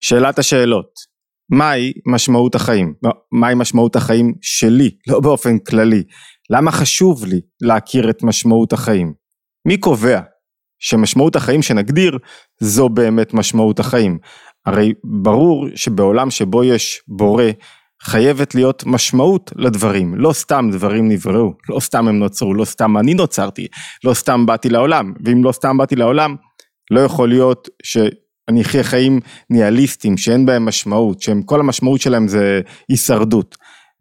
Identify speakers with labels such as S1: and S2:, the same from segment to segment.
S1: שאלת השאלות, מהי משמעות החיים? לא, מהי משמעות החיים שלי, לא באופן כללי? למה חשוב לי להכיר את משמעות החיים? מי קובע שמשמעות החיים שנגדיר זו באמת משמעות החיים? הרי ברור שבעולם שבו יש בורא חייבת להיות משמעות לדברים, לא סתם דברים נבראו, לא סתם הם נוצרו, לא סתם אני נוצרתי, לא סתם באתי לעולם, ואם לא סתם באתי לעולם, לא יכול להיות שאני אחיה חיים ניהליסטיים שאין בהם משמעות, שהם כל המשמעות שלהם זה הישרדות.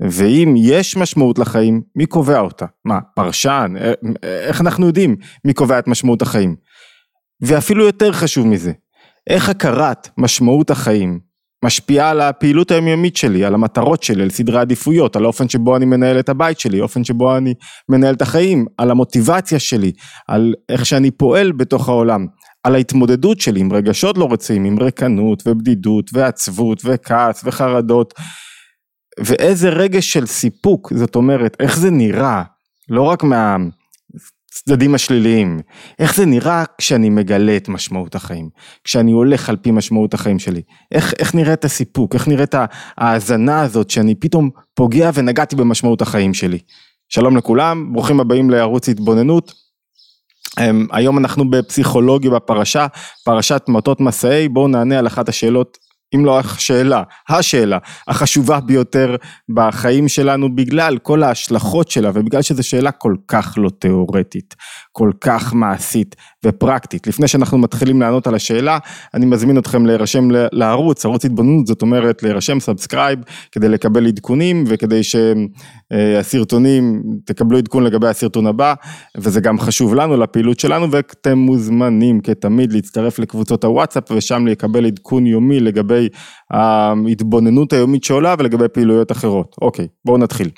S1: ואם יש משמעות לחיים, מי קובע אותה? מה, פרשן? איך אנחנו יודעים מי קובע את משמעות החיים? ואפילו יותר חשוב מזה, איך הכרת משמעות החיים משפיעה על הפעילות היומיומית שלי, על המטרות שלי, על סדרי עדיפויות, על האופן שבו אני מנהל את הבית שלי, האופן שבו אני מנהל את החיים, על המוטיבציה שלי, על איך שאני פועל בתוך העולם, על ההתמודדות שלי עם רגשות לא רצויים, עם רקנות ובדידות ועצבות וכעס וחרדות, ואיזה רגש של סיפוק, זאת אומרת, איך זה נראה, לא רק מה... הצדדים השליליים. איך זה נראה כשאני מגלה את משמעות החיים, כשאני הולך על פי משמעות החיים שלי. איך, איך נראית הסיפוק, איך נראית ההאזנה הזאת שאני פתאום פוגע ונגעתי במשמעות החיים שלי. שלום לכולם, ברוכים הבאים לערוץ התבוננות. אמ, היום אנחנו בפסיכולוגיה בפרשה, פרשת מטות מסעי, בואו נענה על אחת השאלות אם לא השאלה, השאלה החשובה ביותר בחיים שלנו בגלל כל ההשלכות שלה ובגלל שזו שאלה כל כך לא תיאורטית, כל כך מעשית ופרקטית. לפני שאנחנו מתחילים לענות על השאלה, אני מזמין אתכם להירשם לערוץ, ערוץ התבוננות, זאת אומרת להירשם subscribe כדי לקבל עדכונים וכדי שהסרטונים, תקבלו עדכון לגבי הסרטון הבא, וזה גם חשוב לנו, לפעילות שלנו, ואתם מוזמנים כתמיד להצטרף לקבוצות הוואטסאפ ושם לקבל עדכון יומי לגבי ההתבוננות היומית שעולה ולגבי פעילויות אחרות. אוקיי, בואו נתחיל.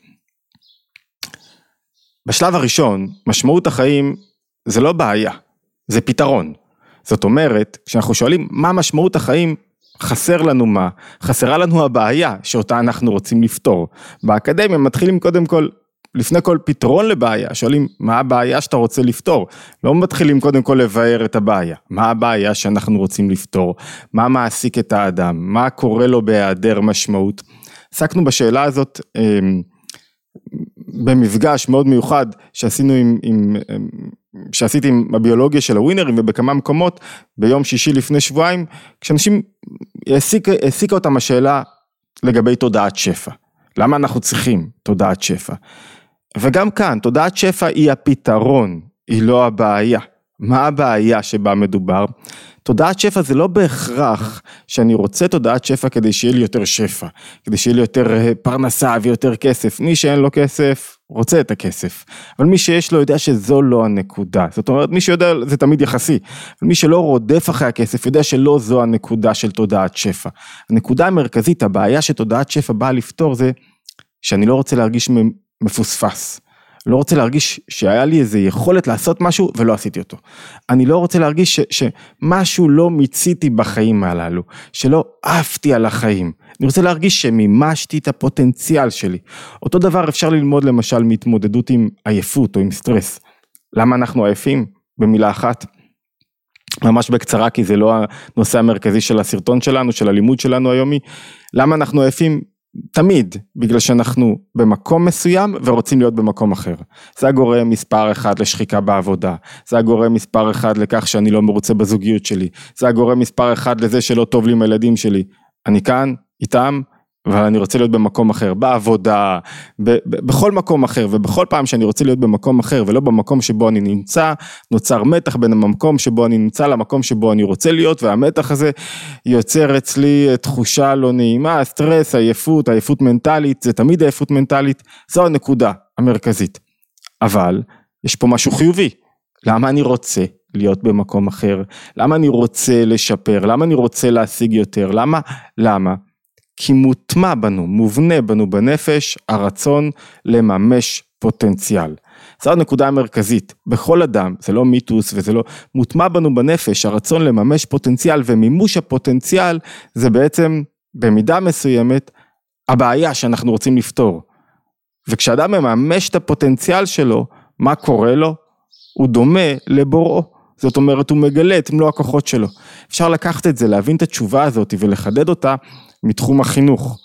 S1: בשלב הראשון, משמעות החיים זה לא בעיה, זה פתרון. זאת אומרת, כשאנחנו שואלים מה משמעות החיים, חסר לנו מה? חסרה לנו הבעיה שאותה אנחנו רוצים לפתור. באקדמיה מתחילים קודם כל, לפני כל פתרון לבעיה, שואלים מה הבעיה שאתה רוצה לפתור. לא מתחילים קודם כל לבאר את הבעיה. מה הבעיה שאנחנו רוצים לפתור? מה מעסיק את האדם? מה קורה לו בהיעדר משמעות? עסקנו בשאלה הזאת אמ, במפגש מאוד מיוחד שעשינו עם, עם, שעשיתי עם הביולוגיה של הווינרים ובכמה מקומות ביום שישי לפני שבועיים, כשאנשים, העסיקה, העסיקה אותם השאלה לגבי תודעת שפע. למה אנחנו צריכים תודעת שפע? וגם כאן, תודעת שפע היא הפתרון, היא לא הבעיה. מה הבעיה שבה מדובר? תודעת שפע זה לא בהכרח שאני רוצה תודעת שפע כדי שיהיה לי יותר שפע, כדי שיהיה לי יותר אה, פרנסה ויותר כסף. מי שאין לו כסף, רוצה את הכסף. אבל מי שיש לו יודע שזו לא הנקודה. זאת אומרת, מי שיודע זה תמיד יחסי. אבל מי שלא רודף אחרי הכסף יודע שלא זו הנקודה של תודעת שפע. הנקודה המרכזית, הבעיה שתודעת שפע באה לפתור זה שאני לא רוצה להרגיש מפוספס. לא רוצה להרגיש שהיה לי איזה יכולת לעשות משהו ולא עשיתי אותו. אני לא רוצה להרגיש ש, שמשהו לא מיציתי בחיים הללו, שלא עפתי על החיים. אני רוצה להרגיש שמימשתי את הפוטנציאל שלי. אותו דבר אפשר ללמוד למשל מהתמודדות עם עייפות או עם סטרס. למה אנחנו עייפים? במילה אחת. ממש בקצרה כי זה לא הנושא המרכזי של הסרטון שלנו, של הלימוד שלנו היומי. למה אנחנו עייפים? תמיד, בגלל שאנחנו במקום מסוים ורוצים להיות במקום אחר. זה הגורם מספר אחד לשחיקה בעבודה, זה הגורם מספר אחד לכך שאני לא מרוצה בזוגיות שלי, זה הגורם מספר אחד לזה שלא טוב לי עם הילדים שלי. אני כאן, איתם, אבל אני רוצה להיות במקום אחר, בעבודה, ב- ב- בכל מקום אחר, ובכל פעם שאני רוצה להיות במקום אחר ולא במקום שבו אני נמצא, נוצר מתח בין המקום שבו אני נמצא למקום שבו אני רוצה להיות, והמתח הזה יוצר אצלי תחושה לא נעימה, סטרס, עייפות, עייפות מנטלית, זה תמיד עייפות מנטלית, זו הנקודה המרכזית. אבל יש פה משהו חיובי, למה אני רוצה להיות במקום אחר? למה אני רוצה לשפר? למה אני רוצה להשיג יותר? למה? למה? כי מוטמע בנו, מובנה בנו בנפש, הרצון לממש פוטנציאל. זו הנקודה המרכזית, בכל אדם, זה לא מיתוס וזה לא, מוטמע בנו בנפש הרצון לממש פוטנציאל ומימוש הפוטנציאל זה בעצם במידה מסוימת הבעיה שאנחנו רוצים לפתור. וכשאדם מממש את הפוטנציאל שלו, מה קורה לו? הוא דומה לבוראו. זאת אומרת הוא מגלה את מלוא הכוחות שלו. אפשר לקחת את זה, להבין את התשובה הזאת ולחדד אותה מתחום החינוך.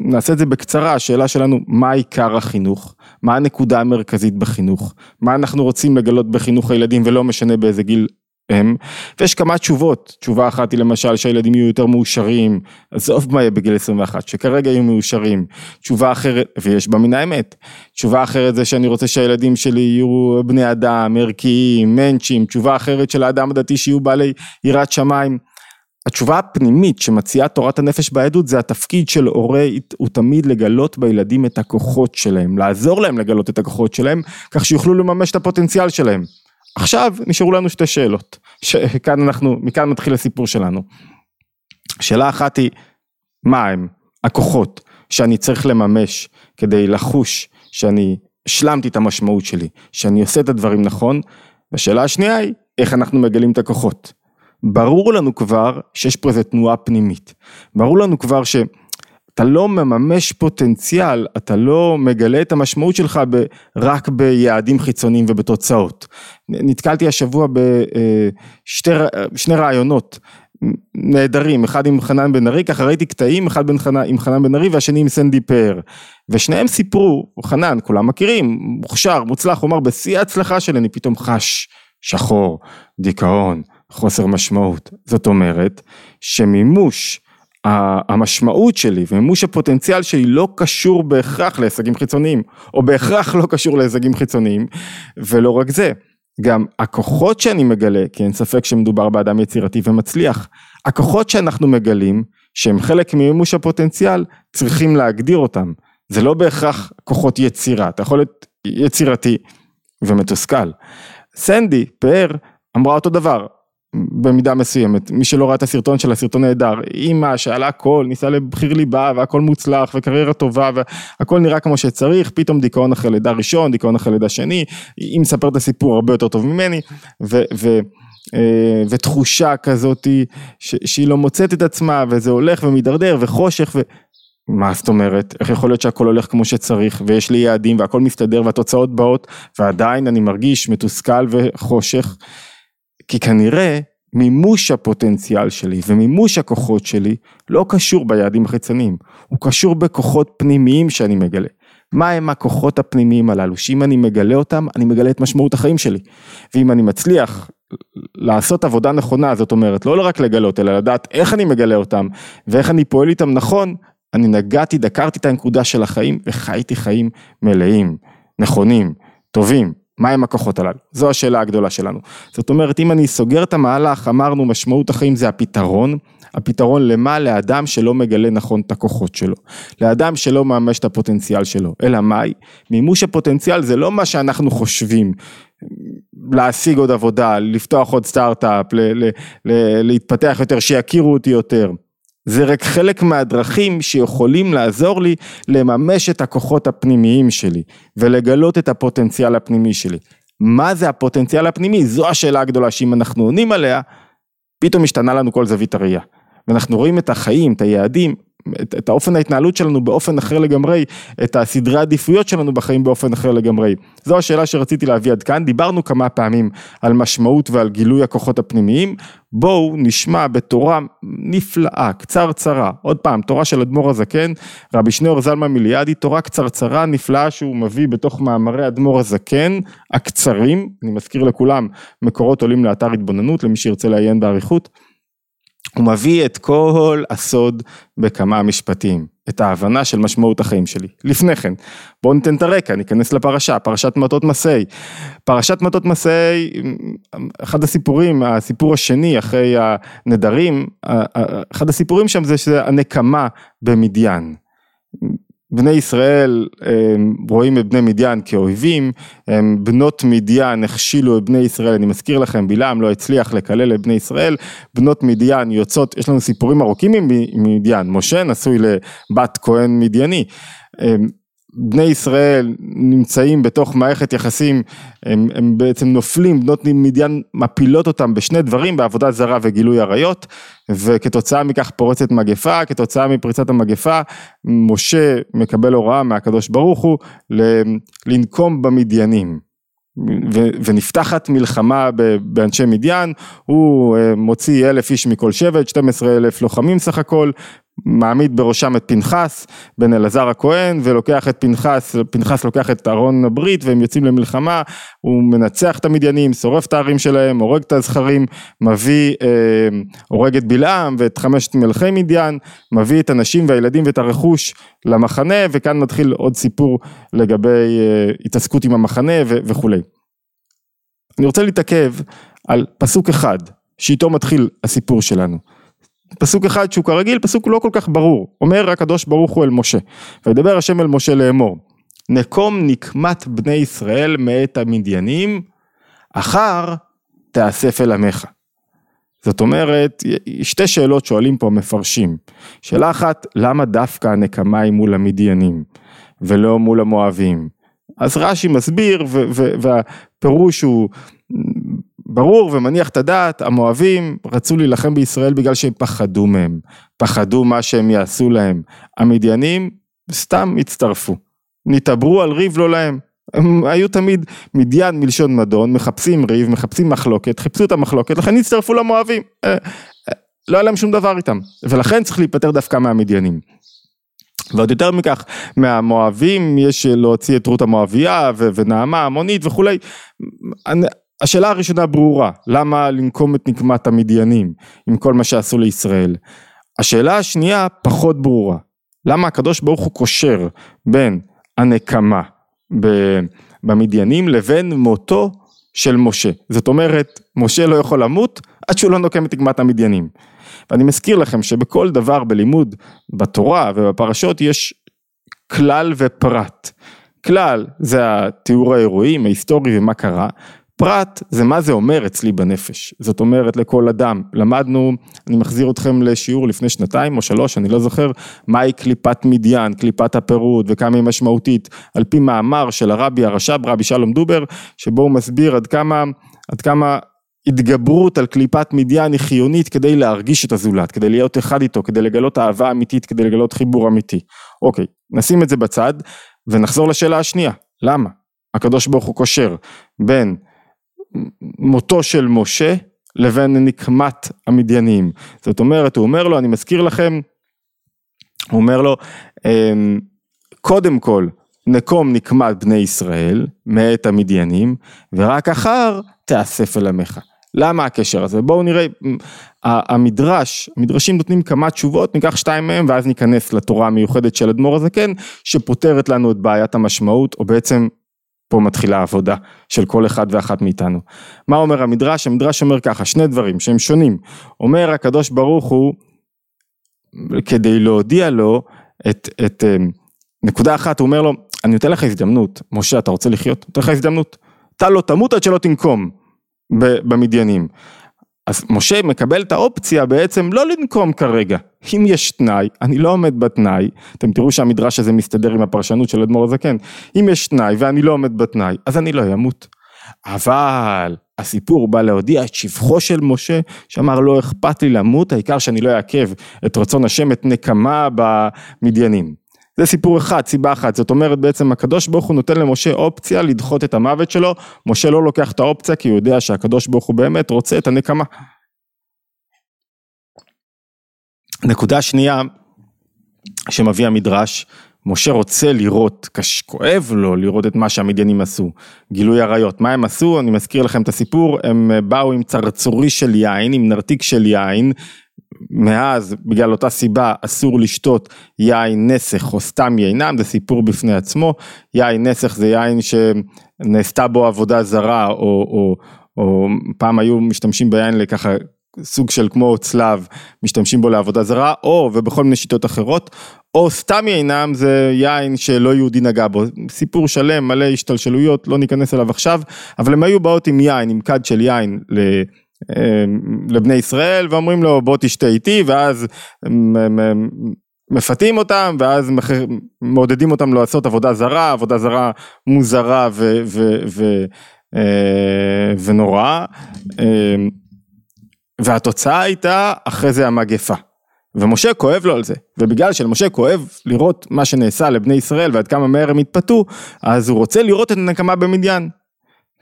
S1: נעשה את זה בקצרה, השאלה שלנו, מה עיקר החינוך? מה הנקודה המרכזית בחינוך? מה אנחנו רוצים לגלות בחינוך הילדים ולא משנה באיזה גיל הם, ויש כמה תשובות, תשובה אחת היא למשל שהילדים יהיו יותר מאושרים, עזוב מה יהיה בגיל 21, שכרגע יהיו מאושרים, תשובה אחרת, ויש בה מן האמת, תשובה אחרת זה שאני רוצה שהילדים שלי יהיו בני אדם, ערכיים, מענצ'ים, תשובה אחרת של האדם הדתי שיהיו בעלי יראת שמיים. התשובה הפנימית שמציעה תורת הנפש בעדות זה התפקיד של הורה הוא תמיד לגלות בילדים את הכוחות שלהם, לעזור להם לגלות את הכוחות שלהם, כך שיוכלו לממש את הפוטנציאל שלהם. עכשיו נשארו לנו שתי שאלות, שכאן אנחנו, מכאן מתחיל הסיפור שלנו. שאלה אחת היא, מה הם הכוחות שאני צריך לממש כדי לחוש שאני השלמתי את המשמעות שלי, שאני עושה את הדברים נכון, והשאלה השנייה היא, איך אנחנו מגלים את הכוחות. ברור לנו כבר שיש פה איזו תנועה פנימית, ברור לנו כבר ש... אתה לא מממש פוטנציאל, אתה לא מגלה את המשמעות שלך ב, רק ביעדים חיצוניים ובתוצאות. נתקלתי השבוע בשני רעיונות נהדרים, אחד עם חנן בן ארי, ככה ראיתי קטעים, אחד בין חנן, עם חנן בן ארי והשני עם סנדי פאר. ושניהם סיפרו, חנן, כולם מכירים, מוכשר, מוצלח, הוא אמר בשיא ההצלחה שלי אני פתאום חש שחור, דיכאון, חוסר משמעות. זאת אומרת שמימוש המשמעות שלי ומימוש הפוטנציאל שלי לא קשור בהכרח להישגים חיצוניים, או בהכרח לא קשור להישגים חיצוניים, ולא רק זה, גם הכוחות שאני מגלה, כי אין ספק שמדובר באדם יצירתי ומצליח, הכוחות שאנחנו מגלים, שהם חלק ממימוש הפוטנציאל, צריכים להגדיר אותם. זה לא בהכרח כוחות יצירה, אתה יכול להיות יצירתי ומתוסכל. סנדי, פאר, אמרה אותו דבר, במידה מסוימת, מי שלא ראה את הסרטון של הסרטון נהדר, אימא שעלה הכל, ניסה לבחיר ליבה והכל מוצלח וקריירה טובה והכל נראה כמו שצריך, פתאום דיכאון אחרי לידה ראשון, דיכאון אחרי לידה שני, היא מספרת את הסיפור הרבה יותר טוב ממני, ו, ו, אה, ותחושה כזאתי שהיא לא מוצאת את עצמה וזה הולך ומידרדר וחושך ו... מה זאת אומרת? איך יכול להיות שהכל הולך כמו שצריך ויש לי יעדים והכל מסתדר והתוצאות באות ועדיין אני מרגיש מתוסכל וחושך כי כנראה מימוש הפוטנציאל שלי ומימוש הכוחות שלי לא קשור ביעדים החיצוניים, הוא קשור בכוחות פנימיים שאני מגלה. מה הם הכוחות הפנימיים הללו, שאם אני מגלה אותם, אני מגלה את משמעות החיים שלי. ואם אני מצליח לעשות עבודה נכונה, זאת אומרת, לא רק לגלות, אלא לדעת איך אני מגלה אותם, ואיך אני פועל איתם נכון, אני נגעתי, דקרתי את הנקודה של החיים, וחייתי חיים מלאים, נכונים, טובים. מהם הכוחות הללו? זו השאלה הגדולה שלנו. זאת אומרת, אם אני סוגר את המהלך, אמרנו משמעות החיים זה הפתרון, הפתרון למה? לאדם שלא מגלה נכון את הכוחות שלו, לאדם שלא מממש את הפוטנציאל שלו, אלא מהי? מימוש הפוטנציאל זה לא מה שאנחנו חושבים, להשיג עוד עבודה, לפתוח עוד סטארט-אפ, להתפתח יותר, שיכירו אותי יותר. זה רק חלק מהדרכים שיכולים לעזור לי לממש את הכוחות הפנימיים שלי ולגלות את הפוטנציאל הפנימי שלי. מה זה הפוטנציאל הפנימי? זו השאלה הגדולה שאם אנחנו עונים עליה, פתאום משתנה לנו כל זווית הראייה. ואנחנו רואים את החיים, את היעדים, את, את האופן ההתנהלות שלנו באופן אחר לגמרי, את הסדרי העדיפויות שלנו בחיים באופן אחר לגמרי. זו השאלה שרציתי להביא עד כאן, דיברנו כמה פעמים על משמעות ועל גילוי הכוחות הפנימיים, בואו נשמע בתורה נפלאה, קצרצרה, עוד פעם, תורה של אדמו"ר הזקן, רבי שניאור זלמן מיליאדי, תורה קצרצרה נפלאה שהוא מביא בתוך מאמרי אדמו"ר הזקן, הקצרים, אני מזכיר לכולם, מקורות עולים לאתר התבוננות, למי שירצה לעיין באריכות. הוא מביא את כל הסוד בכמה משפטים, את ההבנה של משמעות החיים שלי. לפני כן, בואו ניתן את הרקע, ניכנס לפרשה, פרשת מטות מסעי. פרשת מטות מסעי, אחד הסיפורים, הסיפור השני אחרי הנדרים, אחד הסיפורים שם זה שזה הנקמה במדיין. בני ישראל רואים את בני מדיין כאויבים, בנות מדיין הכשילו את בני ישראל, אני מזכיר לכם, בלעם לא הצליח לקלל את בני ישראל, בנות מדיין יוצאות, יש לנו סיפורים ארוכים ממדיין, משה נשוי לבת כהן מדיאני. בני ישראל נמצאים בתוך מערכת יחסים, הם, הם בעצם נופלים, בנות מדיין מפילות אותם בשני דברים, בעבודה זרה וגילוי עריות, וכתוצאה מכך פורצת מגפה, כתוצאה מפריצת המגפה, משה מקבל הוראה מהקדוש ברוך הוא לנקום במדיינים. ונפתחת מלחמה באנשי מדיין, הוא אה, מוציא אלף איש מכל שבט, 12 אלף לוחמים סך הכל, מעמיד בראשם את פנחס בן אלעזר הכהן ולוקח את פנחס, פנחס לוקח את ארון הברית והם יוצאים למלחמה, הוא מנצח את המדיינים, שורף את הערים שלהם, הורג את הזכרים, מביא, אה, הורג את בלעם ואת חמשת מלכי מדיין, מביא את הנשים והילדים ואת הרכוש למחנה וכאן מתחיל עוד סיפור לגבי אה, התעסקות עם המחנה ו- וכולי. אני רוצה להתעכב על פסוק אחד שאיתו מתחיל הסיפור שלנו. פסוק אחד שהוא כרגיל פסוק לא כל כך ברור, אומר הקדוש ברוך הוא אל משה, וידבר השם אל משה לאמור, נקום נקמת בני ישראל מאת המדיינים, אחר תאסף אל עמך. זאת אומרת, שתי שאלות שואלים פה המפרשים. שאלה אחת, למה דווקא הנקמה היא מול המדיינים ולא מול המואבים? אז רש"י מסביר והפירוש הוא ברור ומניח את הדעת, המואבים רצו להילחם בישראל בגלל שהם פחדו מהם, פחדו מה שהם יעשו להם. המדיינים סתם הצטרפו, נתעברו על ריב לא להם. הם היו תמיד מדיין מלשון מדון, מחפשים ריב, מחפשים מחלוקת, חיפשו את המחלוקת, לכן הצטרפו למואבים. אה, אה, לא היה להם שום דבר איתם, ולכן צריך להיפטר דווקא מהמדיינים. ועוד יותר מכך, מהמואבים יש להוציא את רות המואבייה ונעמה המונית וכולי. השאלה הראשונה ברורה, למה לנקום את נקמת המדיינים עם כל מה שעשו לישראל? השאלה השנייה פחות ברורה, למה הקדוש ברוך הוא קושר בין הנקמה במדיינים לבין מותו של משה. זאת אומרת, משה לא יכול למות עד שהוא לא נוקם את נקמת המדיינים. ואני מזכיר לכם שבכל דבר בלימוד בתורה ובפרשות יש כלל ופרט. כלל זה התיאור האירועים ההיסטורי ומה קרה, פרט זה מה זה אומר אצלי בנפש, זאת אומרת לכל אדם, למדנו, אני מחזיר אתכם לשיעור לפני שנתיים או שלוש, אני לא זוכר, מהי קליפת מדיין, קליפת הפירוד וכמה היא משמעותית, על פי מאמר של הרבי הרש"ב, רבי שלום דובר, שבו הוא מסביר עד כמה, עד כמה התגברות על קליפת מדיין היא חיונית כדי להרגיש את הזולת, כדי להיות אחד איתו, כדי לגלות אהבה אמיתית, כדי לגלות חיבור אמיתי. אוקיי, נשים את זה בצד ונחזור לשאלה השנייה, למה? הקדוש ברוך הוא קושר בין מותו של משה לבין נקמת המדיינים. זאת אומרת, הוא אומר לו, אני מזכיר לכם, הוא אומר לו, אמ, קודם כל, נקום נקמת בני ישראל מאת המדיינים, ורק אחר תאסף אל עמך. למה הקשר הזה? בואו נראה, המדרש, המדרשים נותנים כמה תשובות, ניקח שתיים מהם ואז ניכנס לתורה המיוחדת של אדמו"ר הזקן, שפותרת לנו את בעיית המשמעות, או בעצם פה מתחילה העבודה של כל אחד ואחת מאיתנו. מה אומר המדרש? המדרש אומר ככה, שני דברים שהם שונים. אומר הקדוש ברוך הוא, כדי להודיע לו את, את אה, נקודה אחת, הוא אומר לו, אני נותן לך הזדמנות, משה אתה רוצה לחיות? נותן לך הזדמנות. אתה לא תמות עד שלא תנקום במדיינים. אז משה מקבל את האופציה בעצם לא לנקום כרגע, אם יש תנאי, אני לא עומד בתנאי, אתם תראו שהמדרש הזה מסתדר עם הפרשנות של אדמו"ר הזקן, אם יש תנאי ואני לא עומד בתנאי, אז אני לא אמות. אבל הסיפור בא להודיע את שבחו של משה, שאמר לא אכפת לי למות, העיקר שאני לא אעכב את רצון השם, את נקמה במדיינים. זה סיפור אחד, סיבה אחת, זאת אומרת בעצם הקדוש ברוך הוא נותן למשה אופציה לדחות את המוות שלו, משה לא לוקח את האופציה כי הוא יודע שהקדוש ברוך הוא באמת רוצה את הנקמה. נקודה שנייה שמביא המדרש, משה רוצה לראות, כואב לו לראות את מה שהמדיינים עשו, גילוי עריות, מה הם עשו, אני מזכיר לכם את הסיפור, הם באו עם צרצורי של יין, עם נרתיק של יין, מאז בגלל אותה סיבה אסור לשתות יין נסך או סתם יינם, זה סיפור בפני עצמו, יין נסך זה יין שנעשתה בו עבודה זרה או, או, או פעם היו משתמשים ביין לככה סוג של כמו צלב, משתמשים בו לעבודה זרה, או ובכל מיני שיטות אחרות, או סתם יינם זה יין שלא יהודי נגע בו, סיפור שלם מלא השתלשלויות, לא ניכנס אליו עכשיו, אבל הם היו באות עם יין, עם כד של יין אה, לבני ישראל ואומרים לו בוא תשתה איתי ואז מפתים אותם ואז מעודדים אותם לעשות עבודה זרה, עבודה זרה מוזרה ו, ו, ו, אה, ונוראה. אה, והתוצאה הייתה אחרי זה המגפה. ומשה כואב לו על זה, ובגלל שלמשה כואב לראות מה שנעשה לבני ישראל ועד כמה מהר הם התפתו, אז הוא רוצה לראות את הנקמה במדיין.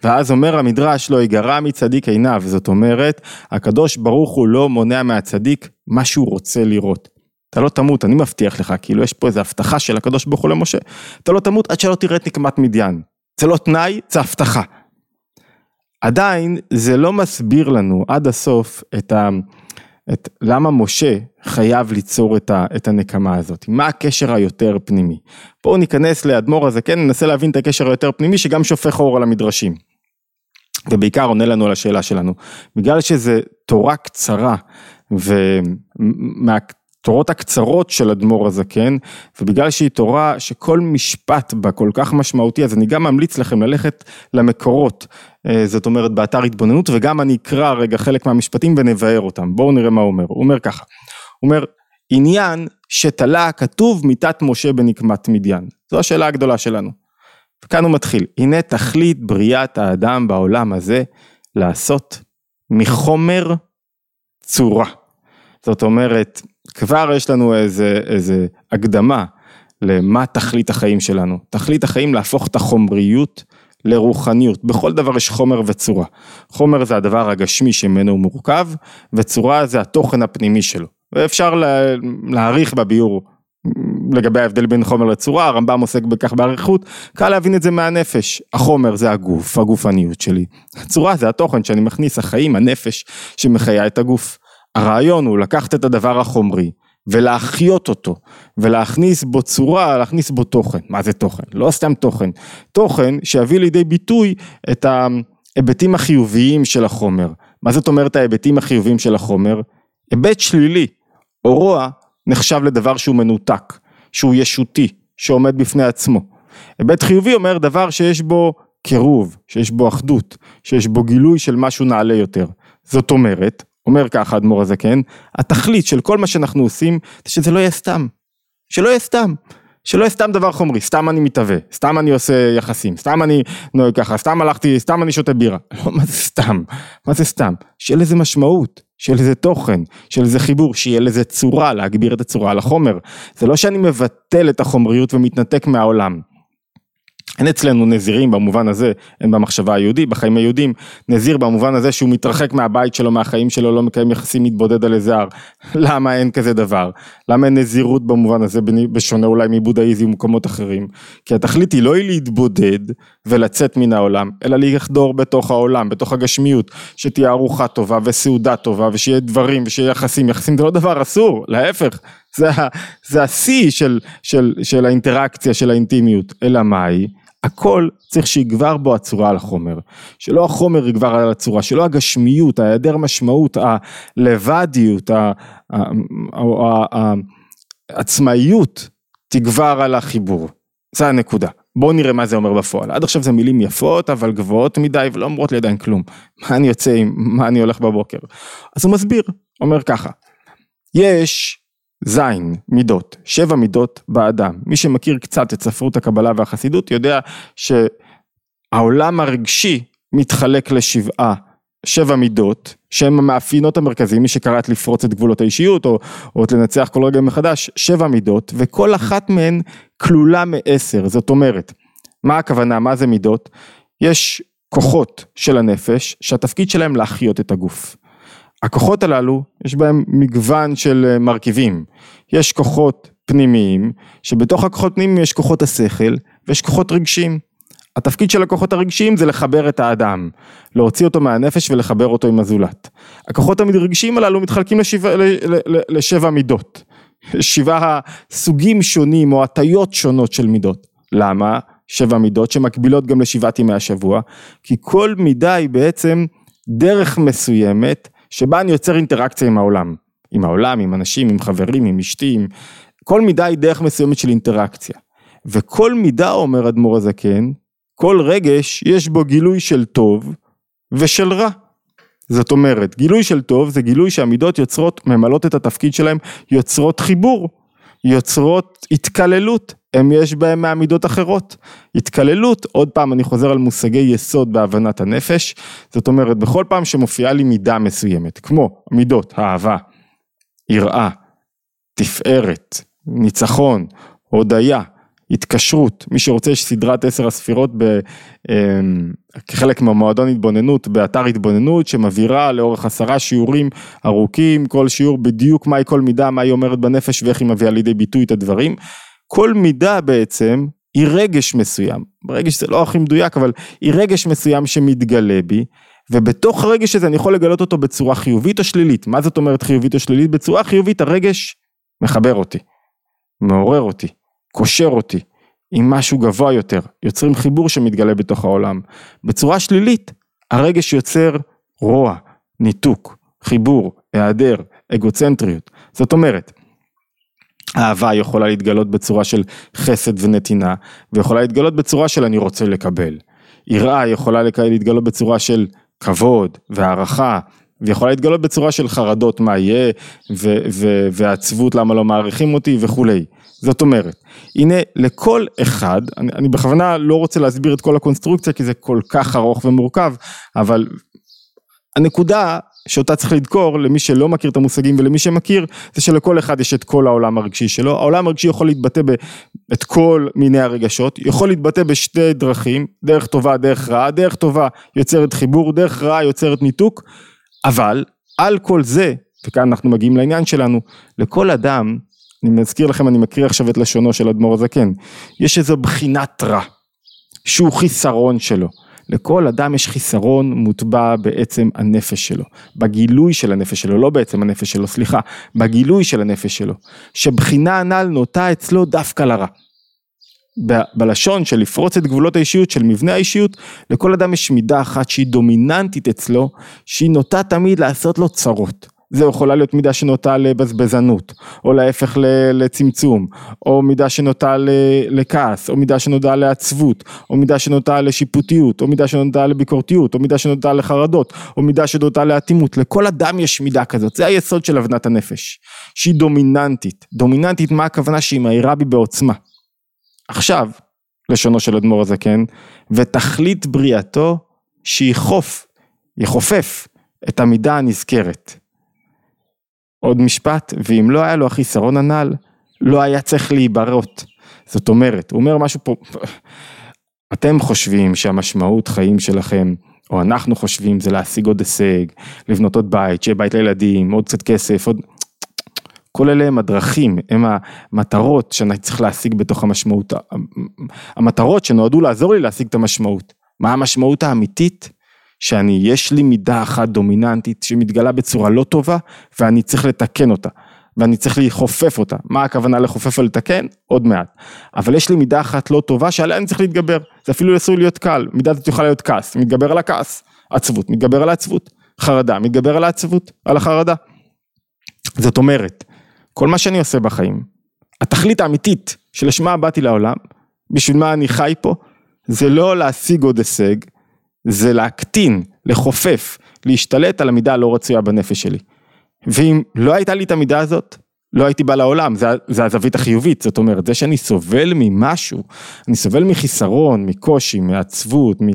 S1: ואז אומר המדרש לא ייגרע מצדיק עיניו, זאת אומרת, הקדוש ברוך הוא לא מונע מהצדיק מה שהוא רוצה לראות. אתה לא תמות, אני מבטיח לך, כאילו יש פה איזו הבטחה של הקדוש ברוך הוא למשה, אתה לא תמות עד שלא תראה את נקמת מדיין. זה לא תנאי, זה הבטחה. עדיין זה לא מסביר לנו עד הסוף את ה... את למה משה חייב ליצור את, ה, את הנקמה הזאת, מה הקשר היותר פנימי. בואו ניכנס לאדמו"ר הזה, כן, ננסה להבין את הקשר היותר פנימי שגם שופך אור על המדרשים. ובעיקר עונה לנו על השאלה שלנו, בגלל שזה תורה קצרה ומה... התורות הקצרות של אדמו"ר הזקן, ובגלל שהיא תורה שכל משפט בה כל כך משמעותי, אז אני גם ממליץ לכם ללכת למקורות, אה, זאת אומרת באתר התבוננות, וגם אני אקרא רגע חלק מהמשפטים ונבהר אותם. בואו נראה מה הוא אומר. הוא אומר ככה, הוא אומר, עניין שתלה הכתוב מיתת משה בנקמת מדיין. זו השאלה הגדולה שלנו. וכאן הוא מתחיל, הנה תכלית בריאת האדם בעולם הזה, לעשות מחומר צורה. זאת אומרת, כבר יש לנו איזה, איזה הקדמה למה תכלית החיים שלנו. תכלית החיים להפוך את החומריות לרוחניות. בכל דבר יש חומר וצורה. חומר זה הדבר הגשמי שממנו הוא מורכב, וצורה זה התוכן הפנימי שלו. ואפשר לה, להעריך בביאור לגבי ההבדל בין חומר לצורה, הרמב"ם עוסק בכך באריכות, קל להבין את זה מהנפש. החומר זה הגוף, הגופניות שלי. הצורה זה התוכן שאני מכניס, החיים, הנפש שמחיה את הגוף. הרעיון הוא לקחת את הדבר החומרי ולהחיות אותו ולהכניס בו צורה, להכניס בו תוכן. מה זה תוכן? לא סתם תוכן. תוכן שיביא לידי ביטוי את ההיבטים החיוביים של החומר. מה זאת אומרת ההיבטים החיוביים של החומר? היבט שלילי או רוע נחשב לדבר שהוא מנותק, שהוא ישותי, שעומד בפני עצמו. היבט חיובי אומר דבר שיש בו קירוב, שיש בו אחדות, שיש בו גילוי של משהו נעלה יותר. זאת אומרת, אומר ככה אדמו"ר הזקן, התכלית של כל מה שאנחנו עושים, זה שזה לא יהיה סתם. שלא יהיה סתם. שלא יהיה סתם דבר חומרי, סתם אני מתהווה, סתם אני עושה יחסים, סתם אני נוהג ככה, סתם הלכתי, סתם אני שותה בירה. לא, מה זה סתם? מה זה סתם? שיהיה לזה משמעות, שיהיה לזה תוכן, שיהיה לזה חיבור, שיהיה לזה צורה, להגביר את הצורה על החומר. זה לא שאני מבטל את החומריות ומתנתק מהעולם. אין אצלנו נזירים במובן הזה, אין במחשבה היהודית, בחיים היהודים, נזיר במובן הזה שהוא מתרחק מהבית שלו, מהחיים שלו, לא מקיים יחסים, מתבודד על איזה הר. למה אין כזה דבר? למה אין נזירות במובן הזה, בשונה אולי מבודהיזם ומקומות אחרים? כי התכלית היא לא היא להתבודד ולצאת מן העולם, אלא לחדור בתוך העולם, בתוך הגשמיות, שתהיה ארוחה טובה וסעודה טובה, ושיהיה דברים, ושיהיה יחסים. יחסים זה לא דבר אסור, להפך. זה, זה השיא של, של, של האינטראקציה, של האינטימיות, אלא מאי? הכל צריך שיגבר בו הצורה על החומר, שלא החומר יגבר על הצורה, שלא הגשמיות, ההיעדר משמעות, הלבדיות, העצמאיות תגבר על החיבור, זה הנקודה. בואו נראה מה זה אומר בפועל, עד עכשיו זה מילים יפות אבל גבוהות מדי ולא אומרות לי עדיין כלום, מה אני יוצא עם מה אני הולך בבוקר, אז הוא מסביר, אומר ככה, יש זין, מידות, שבע מידות באדם. מי שמכיר קצת את ספרות הקבלה והחסידות יודע שהעולם הרגשי מתחלק לשבעה, שבע מידות, שהן המאפיינות המרכזיים, מי שקרא את לפרוץ את גבולות האישיות או, או לנצח כל רגע מחדש, שבע מידות, וכל אחת מהן כלולה מעשר, זאת אומרת, מה הכוונה, מה זה מידות? יש כוחות של הנפש שהתפקיד שלהם להחיות את הגוף. הכוחות הללו יש בהם מגוון של אה, מרכיבים, יש כוחות פנימיים, שבתוך הכוחות פנימיים יש כוחות השכל ויש כוחות רגשיים. התפקיד של הכוחות הרגשיים זה לחבר את האדם, להוציא אותו מהנפש ולחבר אותו עם הזולת. הכוחות הרגשיים הללו מתחלקים לשבע, לשבע מידות, שבעה סוגים שונים או הטיות שונות של מידות. למה? שבע מידות שמקבילות גם לשבעת ימי השבוע, כי כל מידה היא בעצם דרך מסוימת שבה אני יוצר אינטראקציה עם העולם. עם העולם, עם אנשים, עם חברים, עם אשתי, עם... כל מידה היא דרך מסוימת של אינטראקציה. וכל מידה, אומר אדמו"ר הזקן, כל רגש יש בו גילוי של טוב ושל רע. זאת אומרת, גילוי של טוב זה גילוי שהמידות יוצרות, ממלאות את התפקיד שלהם, יוצרות חיבור, יוצרות התקללות, הם יש בהם מעמידות אחרות. התקללות, עוד פעם אני חוזר על מושגי יסוד בהבנת הנפש, זאת אומרת בכל פעם שמופיעה לי מידה מסוימת, כמו מידות אהבה, יראה, תפארת, ניצחון, הודיה, התקשרות, מי שרוצה יש סדרת עשר הספירות ב, אמ, כחלק מהמועדון התבוננות באתר התבוננות שמבהירה לאורך עשרה שיעורים ארוכים, כל שיעור בדיוק מהי כל מידה, מה היא אומרת בנפש ואיך היא מביאה לידי ביטוי את הדברים. כל מידה בעצם היא רגש מסוים, רגש זה לא הכי מדויק אבל היא רגש מסוים שמתגלה בי ובתוך הרגש הזה אני יכול לגלות אותו בצורה חיובית או שלילית, מה זאת אומרת חיובית או שלילית? בצורה חיובית הרגש מחבר אותי, מעורר אותי, קושר אותי עם משהו גבוה יותר, יוצרים חיבור שמתגלה בתוך העולם. בצורה שלילית הרגש יוצר רוע, ניתוק, חיבור, היעדר, אגוצנטריות. זאת אומרת, אהבה יכולה להתגלות בצורה של חסד ונתינה, ויכולה להתגלות בצורה של אני רוצה לקבל. יראה יכולה להתגלות בצורה של כבוד והערכה, ויכולה להתגלות בצורה של חרדות מה יהיה, ועצבות למה לא מעריכים אותי וכולי. זאת אומרת, הנה לכל אחד, אני, אני בכוונה לא רוצה להסביר את כל הקונסטרוקציה כי זה כל כך ארוך ומורכב, אבל הנקודה שאותה צריך לדקור למי שלא מכיר את המושגים ולמי שמכיר, זה שלכל אחד יש את כל העולם הרגשי שלו, העולם הרגשי יכול להתבטא את כל מיני הרגשות, יכול להתבטא בשתי דרכים, דרך טובה, דרך רעה, דרך טובה יוצרת חיבור, דרך רעה יוצרת ניתוק, אבל על כל זה, וכאן אנחנו מגיעים לעניין שלנו, לכל אדם, אני מזכיר לכם, אני מקריא עכשיו את לשונו של אדמו"ר הזקן, יש איזו בחינת רע, שהוא חיסרון שלו. לכל אדם יש חיסרון מוטבע בעצם הנפש שלו, בגילוי של הנפש שלו, לא בעצם הנפש שלו, סליחה, בגילוי של הנפש שלו, שבחינה הנ"ל נוטה אצלו דווקא לרע. ב- בלשון של לפרוץ את גבולות האישיות, של מבנה האישיות, לכל אדם יש מידה אחת שהיא דומיננטית אצלו, שהיא נוטה תמיד לעשות לו צרות. זה יכולה להיות מידה שנוטה לבזבזנות, או להפך לצמצום, או מידה שנוטה לכעס, או מידה שנוטה לעצבות, או מידה שנוטה לשיפוטיות, או מידה שנוטה לביקורתיות, או מידה שנוטה לחרדות, או מידה שנוטה לאטימות, לכל אדם יש מידה כזאת, זה היסוד של הבנת הנפש, שהיא דומיננטית, דומיננטית מה הכוונה שהיא מהירה בי בעוצמה. עכשיו, לשונו של אדמו"ר הזקן, ותכלית בריאתו שיחוף, יחופף את המידה הנזכרת. עוד משפט, ואם לא היה לו החיסרון הנ"ל, לא היה צריך להיברות. זאת אומרת, הוא אומר משהו פה, אתם חושבים שהמשמעות חיים שלכם, או אנחנו חושבים זה להשיג עוד הישג, לבנות עוד בית, שיהיה בית לילדים, עוד קצת כסף, עוד... כל אלה הם הדרכים, הם המטרות שאני צריך להשיג בתוך המשמעות, המטרות שנועדו לעזור לי להשיג את המשמעות. מה המשמעות האמיתית? שאני, יש לי מידה אחת דומיננטית שמתגלה בצורה לא טובה ואני צריך לתקן אותה. ואני צריך לכופף אותה. מה הכוונה לכופף ולתקן? עוד מעט. אבל יש לי מידה אחת לא טובה שעליה אני צריך להתגבר. זה אפילו אסור להיות קל. מידה הזאת יכולה להיות כעס, מתגבר על הכעס. עצבות, מתגבר על העצבות. חרדה, מתגבר על העצבות, על החרדה. זאת אומרת, כל מה שאני עושה בחיים, התכלית האמיתית שלשמה באתי לעולם, בשביל מה אני חי פה, זה לא להשיג עוד הישג, זה להקטין, לחופף, להשתלט על המידה הלא רצויה בנפש שלי. ואם לא הייתה לי את המידה הזאת, לא הייתי בא לעולם, זה, זה הזווית החיובית, זאת אומרת, זה שאני סובל ממשהו, אני סובל מחיסרון, מקושי, מעצבות, מ...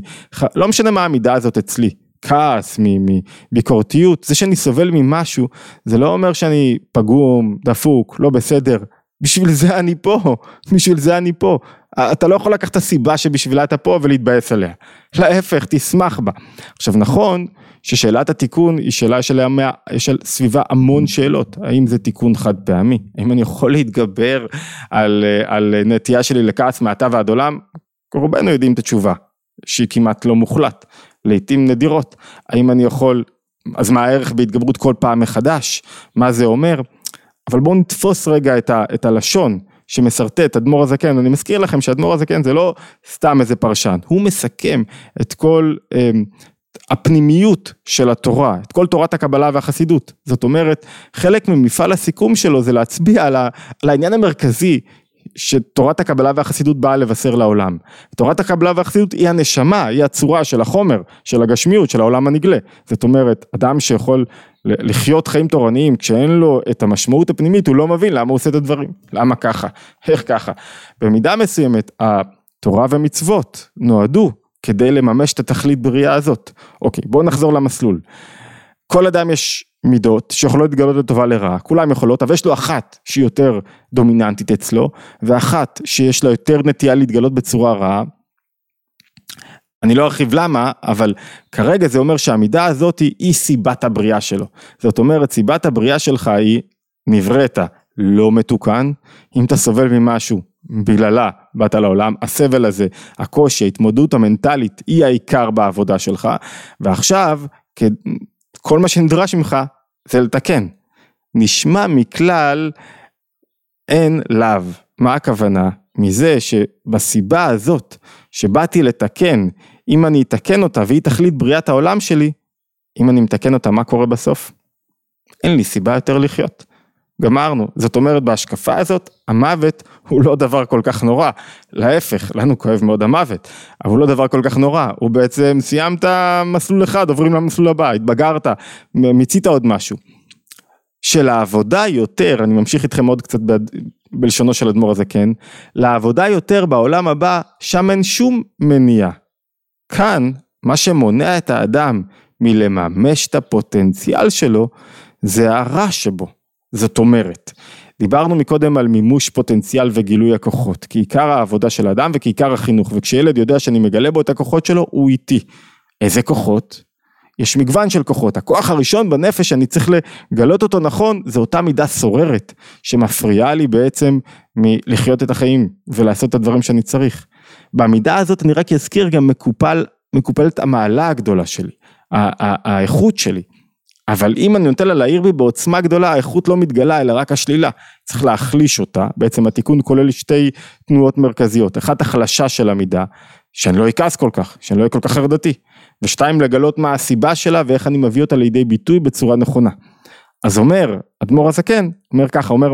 S1: לא משנה מה המידה הזאת אצלי, כעס, מביקורתיות, זה שאני סובל ממשהו, זה לא אומר שאני פגום, דפוק, לא בסדר, בשביל זה אני פה, בשביל זה אני פה. אתה לא יכול לקחת את הסיבה שבשבילה אתה פה ולהתבאס עליה. להפך, תשמח בה. עכשיו נכון ששאלת התיקון היא שאלה יש סביבה המון שאלות. האם זה תיקון חד פעמי? האם אני יכול להתגבר על, על נטייה שלי לכעס מעתה ועד עולם? רובנו יודעים את התשובה, שהיא כמעט לא מוחלט, לעיתים נדירות. האם אני יכול, אז מה הערך בהתגברות כל פעם מחדש? מה זה אומר? אבל בואו נתפוס רגע את, ה, את הלשון שמסרטט אדמו"ר הזקן, אני מזכיר לכם שאדמו"ר הזקן זה לא סתם איזה פרשן, הוא מסכם את כל אה, הפנימיות של התורה, את כל תורת הקבלה והחסידות, זאת אומרת חלק ממפעל הסיכום שלו זה להצביע על, ה, על העניין המרכזי שתורת הקבלה והחסידות באה לבשר לעולם. תורת הקבלה והחסידות היא הנשמה, היא הצורה של החומר, של הגשמיות, של העולם הנגלה. זאת אומרת, אדם שיכול לחיות חיים תורניים כשאין לו את המשמעות הפנימית, הוא לא מבין למה הוא עושה את הדברים. למה ככה? איך ככה? במידה מסוימת, התורה ומצוות נועדו כדי לממש את התכלית בריאה הזאת. אוקיי, בואו נחזור למסלול. כל אדם יש מידות שיכולות להתגלות לטובה לרעה, כולם יכולות, אבל יש לו אחת שהיא יותר דומיננטית אצלו, ואחת שיש לה יותר נטייה להתגלות בצורה רעה. אני לא ארחיב למה, אבל כרגע זה אומר שהמידה הזאת היא סיבת הבריאה שלו. זאת אומרת, סיבת הבריאה שלך היא נבראת לא מתוקן, אם אתה סובל ממשהו בגללה באת לעולם, הסבל הזה, הקושי, ההתמודדות המנטלית היא העיקר בעבודה שלך, ועכשיו כל מה שנדרש ממך זה לתקן. נשמע מכלל אין לאו, מה הכוונה? מזה שבסיבה הזאת שבאתי לתקן, אם אני אתקן אותה והיא תכלית בריאת העולם שלי, אם אני מתקן אותה מה קורה בסוף? אין לי סיבה יותר לחיות. גמרנו. זאת אומרת בהשקפה הזאת, המוות הוא לא דבר כל כך נורא. להפך, לנו כואב מאוד המוות, אבל הוא לא דבר כל כך נורא. הוא בעצם סיימת מסלול אחד, עוברים למסלול הבא, התבגרת, מיצית עוד משהו. של העבודה יותר, אני ממשיך איתכם עוד קצת בלשונו של אדמו"ר הזקן, כן? לעבודה יותר בעולם הבא, שם אין שום מניעה. כאן, מה שמונע את האדם מלממש את הפוטנציאל שלו, זה הרע שבו. זאת אומרת, דיברנו מקודם על מימוש פוטנציאל וגילוי הכוחות, כי עיקר העבודה של האדם וכעיקר החינוך, וכשילד יודע שאני מגלה בו את הכוחות שלו, הוא איתי. איזה כוחות? יש מגוון של כוחות, הכוח הראשון בנפש שאני צריך לגלות אותו נכון, זה אותה מידה סוררת, שמפריעה לי בעצם מלחיות את החיים ולעשות את הדברים שאני צריך. במידה הזאת אני רק אזכיר גם מקופל, מקופלת המעלה הגדולה שלי, האיכות שלי. אבל אם אני נותן לה להעיר בי בעוצמה גדולה, האיכות לא מתגלה, אלא רק השלילה. צריך להחליש אותה, בעצם התיקון כולל שתי תנועות מרכזיות. אחת, החלשה של המידה, שאני לא אכעס כל כך, שאני לא אהיה כל כך חרדתי. ושתיים, לגלות מה הסיבה שלה ואיך אני מביא אותה לידי ביטוי בצורה נכונה. אז אומר, אדמו"ר הזקן, אומר ככה, אומר,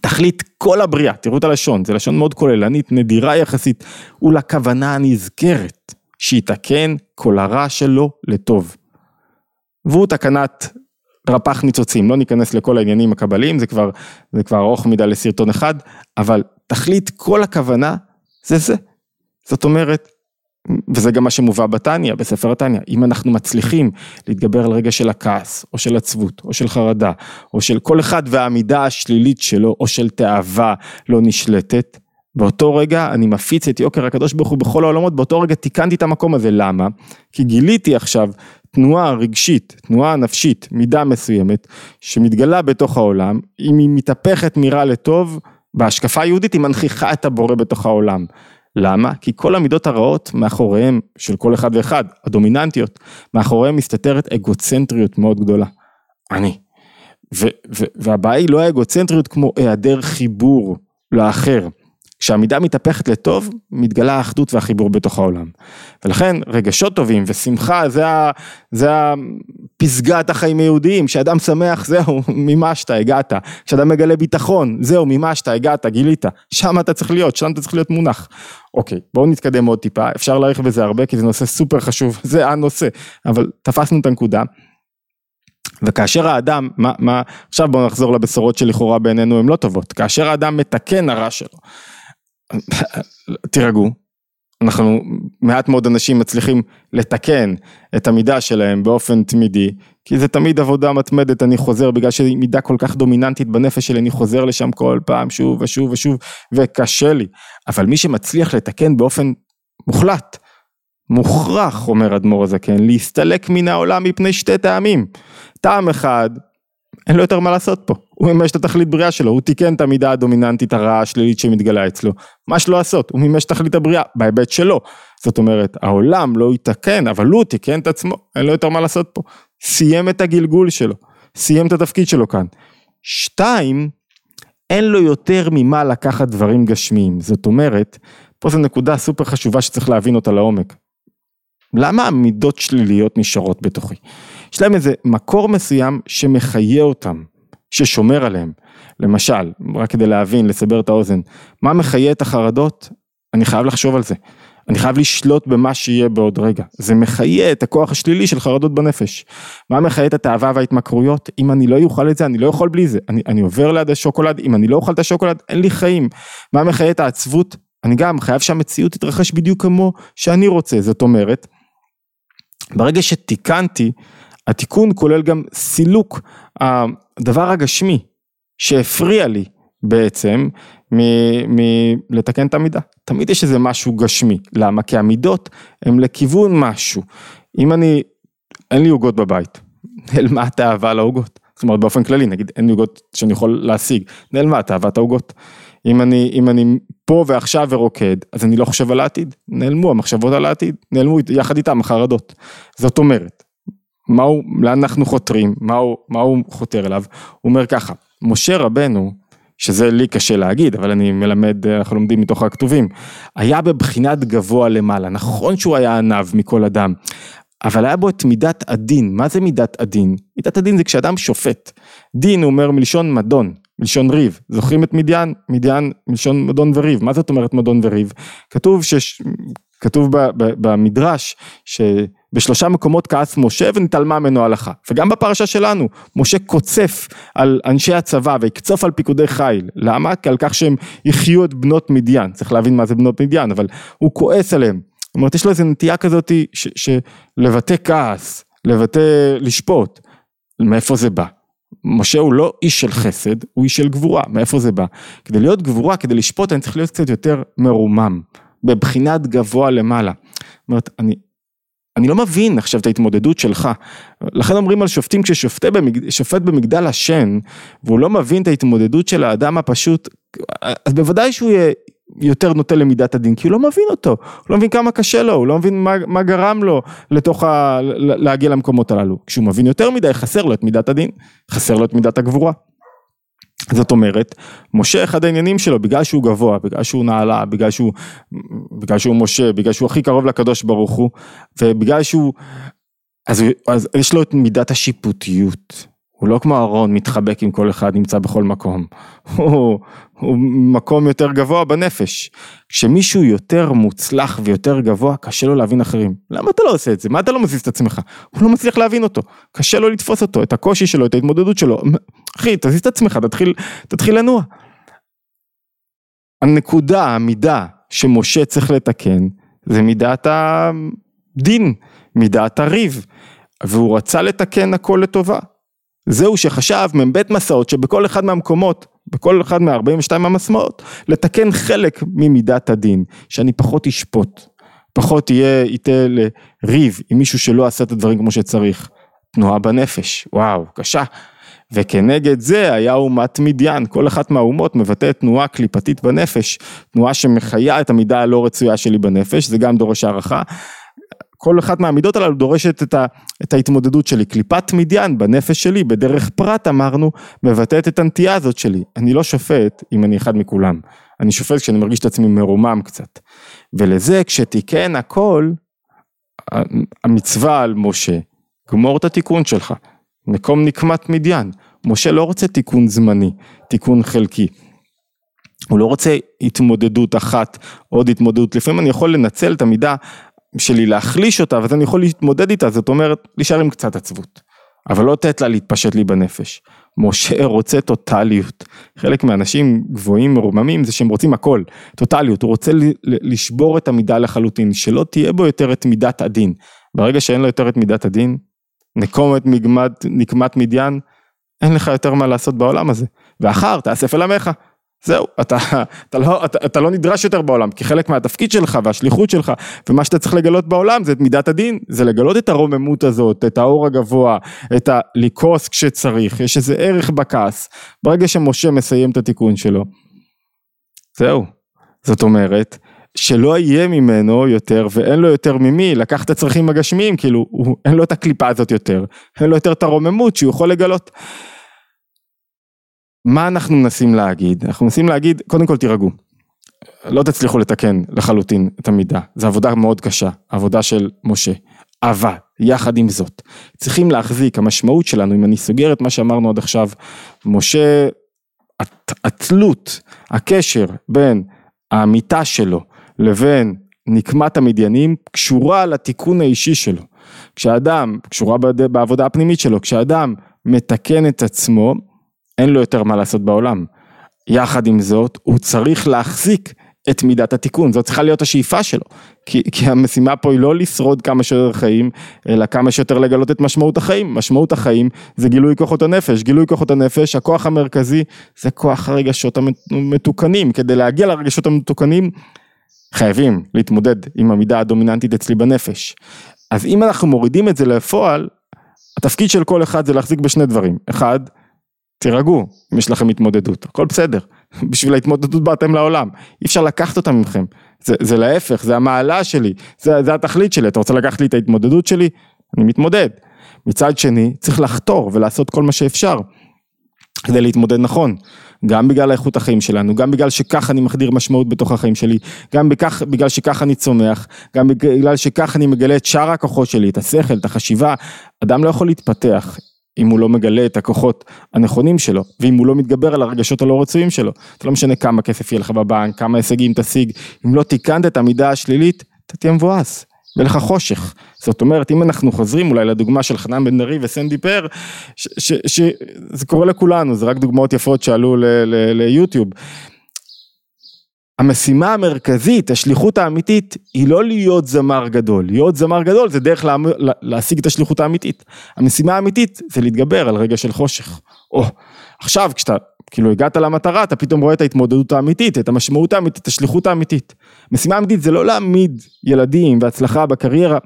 S1: תכלית כל הבריאה, תראו את הלשון, זה לשון מאוד כוללנית, נדירה יחסית, ולכוונה הנזכרת, שיתקן כל הרע שלו לטוב. והוא תקנת רפ"ח ניצוצים, לא ניכנס לכל העניינים הקבליים, זה כבר, זה כבר ארוך מדי לסרטון אחד, אבל תכלית כל הכוונה זה זה. זאת אומרת, וזה גם מה שמובא בתניא, בספר התניא, אם אנחנו מצליחים להתגבר על רגע של הכעס, או של עצבות, או של חרדה, או של כל אחד והעמידה השלילית שלו, או של תאווה לא נשלטת, באותו רגע אני מפיץ את יוקר הקדוש ברוך הוא בכל העולמות, באותו רגע תיקנתי את המקום הזה, למה? כי גיליתי עכשיו תנועה רגשית, תנועה נפשית, מידה מסוימת, שמתגלה בתוך העולם, אם היא מתהפכת מרע לטוב, בהשקפה היהודית היא מנכיחה את הבורא בתוך העולם. למה? כי כל המידות הרעות מאחוריהם של כל אחד ואחד, הדומיננטיות, מאחוריהם מסתתרת אגוצנטריות מאוד גדולה. אני. והבעיה היא לא האגוצנטריות כמו היעדר חיבור לאחר. כשהמידה מתהפכת לטוב, מתגלה האחדות והחיבור בתוך העולם. ולכן רגשות טובים ושמחה זה, ה, זה פסגת החיים היהודיים, כשאדם שמח זהו, מימשת, הגעת. כשאדם מגלה ביטחון, זהו, מימשת, הגעת, גילית. שם אתה צריך להיות, שם אתה צריך להיות מונח. אוקיי, בואו נתקדם עוד טיפה, אפשר להאריך בזה הרבה כי זה נושא סופר חשוב, זה הנושא, אבל תפסנו את הנקודה. וכאשר האדם, מה, מה, עכשיו בואו נחזור לבשורות שלכאורה בעינינו הן לא טובות, כאשר האדם מתקן הרע שלו, תירגעו, אנחנו, מעט מאוד אנשים מצליחים לתקן את המידה שלהם באופן תמידי, כי זה תמיד עבודה מתמדת, אני חוזר, בגלל שהיא מידה כל כך דומיננטית בנפש שלי, אני חוזר לשם כל פעם, שוב ושוב ושוב, וקשה לי. אבל מי שמצליח לתקן באופן מוחלט, מוכרח, אומר אדמו"ר הזקן, להסתלק מן העולם מפני שתי טעמים. טעם אחד, אין לו יותר מה לעשות פה. הוא מימש את התכלית בריאה שלו, הוא תיקן את המידה הדומיננטית הרעה השלילית שמתגלה אצלו. מה שלא לעשות, הוא מימש את תכלית הבריאה, בהיבט שלו. זאת אומרת, העולם לא יתקן, אבל הוא תיקן את עצמו, אין לו יותר מה לעשות פה. סיים את הגלגול שלו, סיים את התפקיד שלו כאן. שתיים, אין לו יותר ממה לקחת דברים גשמיים. זאת אומרת, פה זו נקודה סופר חשובה שצריך להבין אותה לעומק. למה המידות שליליות נשארות בתוכי? יש להם איזה מקור מסוים שמחיה אותם. ששומר עליהם. למשל, רק כדי להבין, לסבר את האוזן, מה מחיה את החרדות? אני חייב לחשוב על זה. אני חייב לשלוט במה שיהיה בעוד רגע. זה מחיה את הכוח השלילי של חרדות בנפש. מה מחיה את התאווה וההתמכרויות? אם אני לא אוכל את זה, אני לא יכול בלי זה. אני, אני עובר ליד השוקולד, אם אני לא אוכל את השוקולד, אין לי חיים. מה מחיה את העצבות? אני גם חייב שהמציאות תתרחש בדיוק כמו שאני רוצה. זאת אומרת, ברגע שתיקנתי, התיקון כולל גם סילוק הדבר הגשמי שהפריע לי בעצם מלתקן את המידה. תמיד יש איזה משהו גשמי, למה? כי המידות הם לכיוון משהו. אם אני, אין לי עוגות בבית, נעלמה התאווה לעוגות. זאת אומרת באופן כללי, נגיד אין לי עוגות שאני יכול להשיג, נעלמה תאוות העוגות. אם אני, אם אני פה ועכשיו ורוקד, אז אני לא חושב על העתיד, נעלמו המחשבות על העתיד, נעלמו יחד איתם החרדות. זאת אומרת, מהו, לאן אנחנו חותרים, מהו, מהו חותר אליו, הוא אומר ככה, משה רבנו, שזה לי קשה להגיד, אבל אני מלמד, אנחנו לומדים מתוך הכתובים, היה בבחינת גבוה למעלה, נכון שהוא היה עניו מכל אדם, אבל היה בו את מידת הדין, מה זה מידת הדין? מידת הדין זה כשאדם שופט, דין הוא אומר מלשון מדון, מלשון ריב, זוכרים את מדיין? מדיין מלשון מדון וריב, מה זאת אומרת מדון וריב? כתוב שש... כתוב ב, ב, במדרש שבשלושה מקומות כעס משה ונתעלמה ממנו הלכה וגם בפרשה שלנו משה קוצף על אנשי הצבא ויקצוף על פיקודי חיל למה? כי על כך שהם יחיו את בנות מדיין צריך להבין מה זה בנות מדיין אבל הוא כועס עליהם זאת אומרת יש לו איזו נטייה כזאת שלבטא כעס לבטא לשפוט מאיפה זה בא? משה הוא לא איש של חסד, הוא איש של גבורה, מאיפה זה בא? כדי להיות גבורה, כדי לשפוט, אני צריך להיות קצת יותר מרומם. בבחינת גבוה למעלה. זאת אומרת, אני, אני לא מבין עכשיו את ההתמודדות שלך. לכן אומרים על שופטים כששופט במגד... במגדל השן, והוא לא מבין את ההתמודדות של האדם הפשוט, אז בוודאי שהוא יהיה יותר נוטה למידת הדין, כי הוא לא מבין אותו, הוא לא מבין כמה קשה לו, הוא לא מבין מה, מה גרם לו לתוך ה... להגיע למקומות הללו. כשהוא מבין יותר מדי, חסר לו את מידת הדין, חסר לו את מידת הגבורה. זאת אומרת, משה אחד העניינים שלו, בגלל שהוא גבוה, בגלל שהוא נעלה, בגלל שהוא, בגלל שהוא משה, בגלל שהוא הכי קרוב לקדוש ברוך הוא, ובגלל שהוא, אז, אז יש לו את מידת השיפוטיות. הוא לא כמו אהרון מתחבק עם כל אחד, נמצא בכל מקום. הוא, הוא מקום יותר גבוה בנפש. כשמישהו יותר מוצלח ויותר גבוה, קשה לו להבין אחרים. למה אתה לא עושה את זה? מה אתה לא מזיז את עצמך? הוא לא מצליח להבין אותו. קשה לו לתפוס אותו, את הקושי שלו, את ההתמודדות שלו. אחי, תזיז את עצמך, תתחיל, תתחיל לנוע. הנקודה, המידה שמשה צריך לתקן, זה מידת הדין, מידת הריב. והוא רצה לתקן הכל לטובה. זהו שחשב מ"ב מסעות שבכל אחד מהמקומות, בכל אחד מה-42 המסעות, לתקן חלק ממידת הדין, שאני פחות אשפוט, פחות יהיה, ייתה לריב עם מישהו שלא עשה את הדברים כמו שצריך. תנועה בנפש, וואו, קשה. וכנגד זה היה אומת מדיין, כל אחת מהאומות מבטאת תנועה קליפתית בנפש, תנועה שמחיה את המידה הלא רצויה שלי בנפש, זה גם דורש הערכה. כל אחת מהמידות הללו דורשת את, ה, את ההתמודדות שלי. קליפת מדיין בנפש שלי, בדרך פרט אמרנו, מבטאת את הנטייה הזאת שלי. אני לא שופט אם אני אחד מכולם. אני שופט כשאני מרגיש את עצמי מרומם קצת. ולזה כשתיקן הכל, המצווה על משה, גמור את התיקון שלך. מקום נקמת מדיין. משה לא רוצה תיקון זמני, תיקון חלקי. הוא לא רוצה התמודדות אחת, עוד התמודדות, לפעמים אני יכול לנצל את המידה שלי להחליש אותה, ואז אני יכול להתמודד איתה, זאת אומרת, להישאר עם קצת עצבות. אבל לא לתת לה להתפשט לי בנפש. משה רוצה טוטליות. חלק מהאנשים גבוהים מרוממים זה שהם רוצים הכל, טוטליות, הוא רוצה לשבור את המידה לחלוטין, שלא תהיה בו יותר את מידת הדין. ברגע שאין לו יותר את מידת הדין, נקום את מגמת, נקמת מדיין, אין לך יותר מה לעשות בעולם הזה. ואחר תאסף אל עמך. זהו, אתה, אתה, לא, אתה, אתה לא נדרש יותר בעולם, כי חלק מהתפקיד שלך והשליחות שלך ומה שאתה צריך לגלות בעולם זה את מידת הדין, זה לגלות את הרוממות הזאת, את האור הגבוה, את הלכעוס כשצריך, יש איזה ערך בכעס, ברגע שמשה מסיים את התיקון שלו, זהו, זאת אומרת, שלא יהיה ממנו יותר ואין לו יותר ממי לקח את הצרכים הגשמיים, כאילו, הוא, אין לו את הקליפה הזאת יותר, אין לו יותר את הרוממות שהוא יכול לגלות. מה אנחנו מנסים להגיד? אנחנו מנסים להגיד, קודם כל תירגעו. לא תצליחו לתקן לחלוטין את המידה, זו עבודה מאוד קשה, עבודה של משה. אבל, יחד עם זאת, צריכים להחזיק, המשמעות שלנו, אם אני סוגר את מה שאמרנו עד עכשיו, משה, התלות, הקשר בין האמיתה שלו לבין נקמת המדיינים, קשורה לתיקון האישי שלו. כשאדם, קשורה בעבודה הפנימית שלו, כשאדם מתקן את עצמו, אין לו יותר מה לעשות בעולם. יחד עם זאת, הוא צריך להחזיק את מידת התיקון, זאת צריכה להיות השאיפה שלו, כי, כי המשימה פה היא לא לשרוד כמה שיותר חיים, אלא כמה שיותר לגלות את משמעות החיים, משמעות החיים זה גילוי כוחות הנפש, גילוי כוחות הנפש, הכוח המרכזי זה כוח הרגשות המתוקנים, כדי להגיע לרגשות המתוקנים חייבים להתמודד עם המידה הדומיננטית אצלי בנפש, אז אם אנחנו מורידים את זה לפועל, התפקיד של כל אחד זה להחזיק בשני דברים, אחד, תירגעו אם יש לכם התמודדות, הכל בסדר, בשביל ההתמודדות באתם לעולם, אי אפשר לקחת אותה מכם, זה, זה להפך, זה המעלה שלי, זה, זה התכלית שלי, אתה רוצה לקחת לי את ההתמודדות שלי? אני מתמודד. מצד שני, צריך לחתור ולעשות כל מה שאפשר כדי להתמודד נכון, גם בגלל איכות החיים שלנו, גם בגלל שכך אני מחדיר משמעות בתוך החיים שלי, גם בכך, בגלל שכך אני צומח, גם בגלל שכך אני מגלה את שאר הכוחות שלי, את השכל, את החשיבה, אדם לא יכול להתפתח אם הוא לא מגלה את הכוחות הנכונים שלו, ואם הוא לא מתגבר על הרגשות הלא רצויים שלו, זה לא משנה כמה כסף יהיה לך בבנק, כמה הישגים תשיג, אם לא תיקנת את המידה השלילית, אתה תהיה מבואס, יהיה לך חושך. זאת אומרת, אם אנחנו חוזרים אולי לדוגמה של חנן בן דרי וסנדי פר, שזה קורה לכולנו, זה רק דוגמאות יפות שעלו ליוטיוב. המשימה המרכזית, השליחות האמיתית, היא לא להיות זמר גדול. להיות זמר גדול זה דרך לה, להשיג את השליחות האמיתית. המשימה האמיתית זה להתגבר על רגע של חושך. או, עכשיו כשאתה כאילו הגעת למטרה, אתה פתאום רואה את ההתמודדות האמיתית, את המשמעות האמיתית, את השליחות האמיתית. משימה אמיתית זה לא להעמיד ילדים והצלחה בקריירה,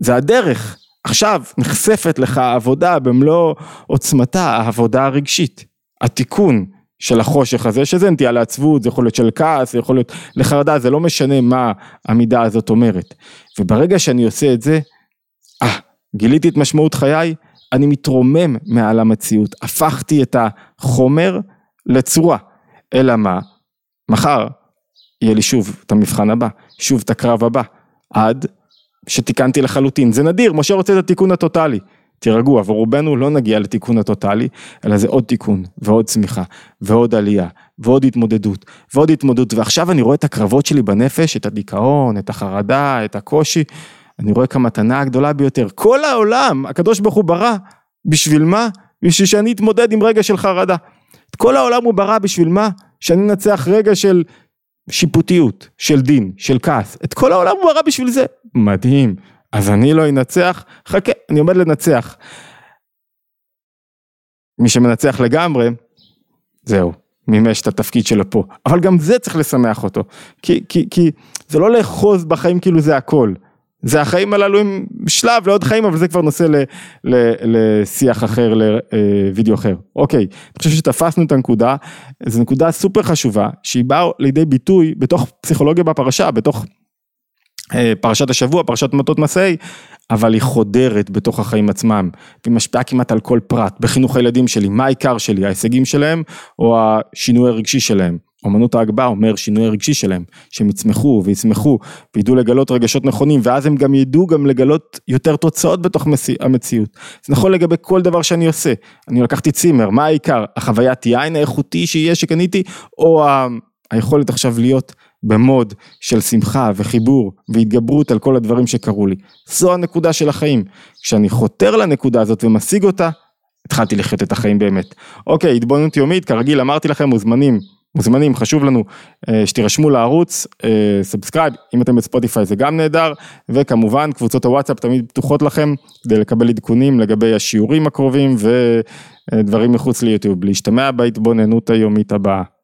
S1: זה הדרך. עכשיו נחשפת לך העבודה במלוא עוצמתה, העבודה הרגשית, התיקון. של החושך הזה, שזה נטייה לעצבות, זה יכול להיות של כעס, זה יכול להיות לחרדה, זה לא משנה מה המידה הזאת אומרת. וברגע שאני עושה את זה, אה, גיליתי את משמעות חיי, אני מתרומם מעל המציאות, הפכתי את החומר לצורה. אלא מה? מחר יהיה לי שוב את המבחן הבא, שוב את הקרב הבא, עד שתיקנתי לחלוטין. זה נדיר, משה רוצה את התיקון הטוטאלי. תירגעו, עבור רובנו לא נגיע לתיקון הטוטאלי, אלא זה עוד תיקון, ועוד צמיחה, ועוד עלייה, ועוד התמודדות, ועוד התמודדות, ועכשיו אני רואה את הקרבות שלי בנפש, את הדיכאון, את החרדה, את הקושי, אני רואה כמתנה הגדולה ביותר. כל העולם, הקדוש ברוך הוא ברא, בשביל מה? בשביל שאני אתמודד עם רגע של חרדה. את כל העולם הוא ברא בשביל מה? שאני אנצח רגע של שיפוטיות, של דין, של כעס. את כל העולם הוא ברא בשביל זה. מדהים. אז אני לא אנצח, חכה, אני עומד לנצח. מי שמנצח לגמרי, זהו, מימש את התפקיד שלו פה. אבל גם זה צריך לשמח אותו, כי, כי, כי זה לא לאחוז בחיים כאילו זה הכל. זה החיים הללו הם שלב לעוד חיים, אבל זה כבר נושא ל, ל, לשיח אחר, לוידאו אחר. אוקיי, אני חושב שתפסנו את הנקודה, זו נקודה סופר חשובה, שהיא באה לידי ביטוי בתוך פסיכולוגיה בפרשה, בתוך אה, פרשת השבוע, פרשת מטות מסעי, אבל היא חודרת בתוך החיים עצמם, והיא משפיעה כמעט על כל פרט, בחינוך הילדים שלי, מה העיקר שלי, ההישגים שלהם, או השינוי הרגשי שלהם. אמנות ההגבהה אומר שינוי הרגשי שלהם, שהם יצמחו ויצמחו וידעו לגלות רגשות נכונים ואז הם גם ידעו גם לגלות יותר תוצאות בתוך המציאות. זה נכון לגבי כל דבר שאני עושה, אני לקחתי צימר, מה העיקר? החוויית יין האיכותי שיהיה שקניתי או היכולת עכשיו להיות במוד של שמחה וחיבור והתגברות על כל הדברים שקרו לי. זו הנקודה של החיים. כשאני חותר לנקודה הזאת ומשיג אותה, התחלתי לחיות את החיים באמת. אוקיי, התבוננות יומית, כרגיל אמרתי לכם, מוזמנים, מוזמנים, חשוב לנו אה, שתירשמו לערוץ, subscribe, אה, אם אתם בספוטיפיי זה גם נהדר, וכמובן קבוצות הוואטסאפ תמיד פתוחות לכם כדי לקבל עדכונים לגבי השיעורים הקרובים ודברים מחוץ ליוטיוב. להשתמע בהתבוננות היומית הבאה.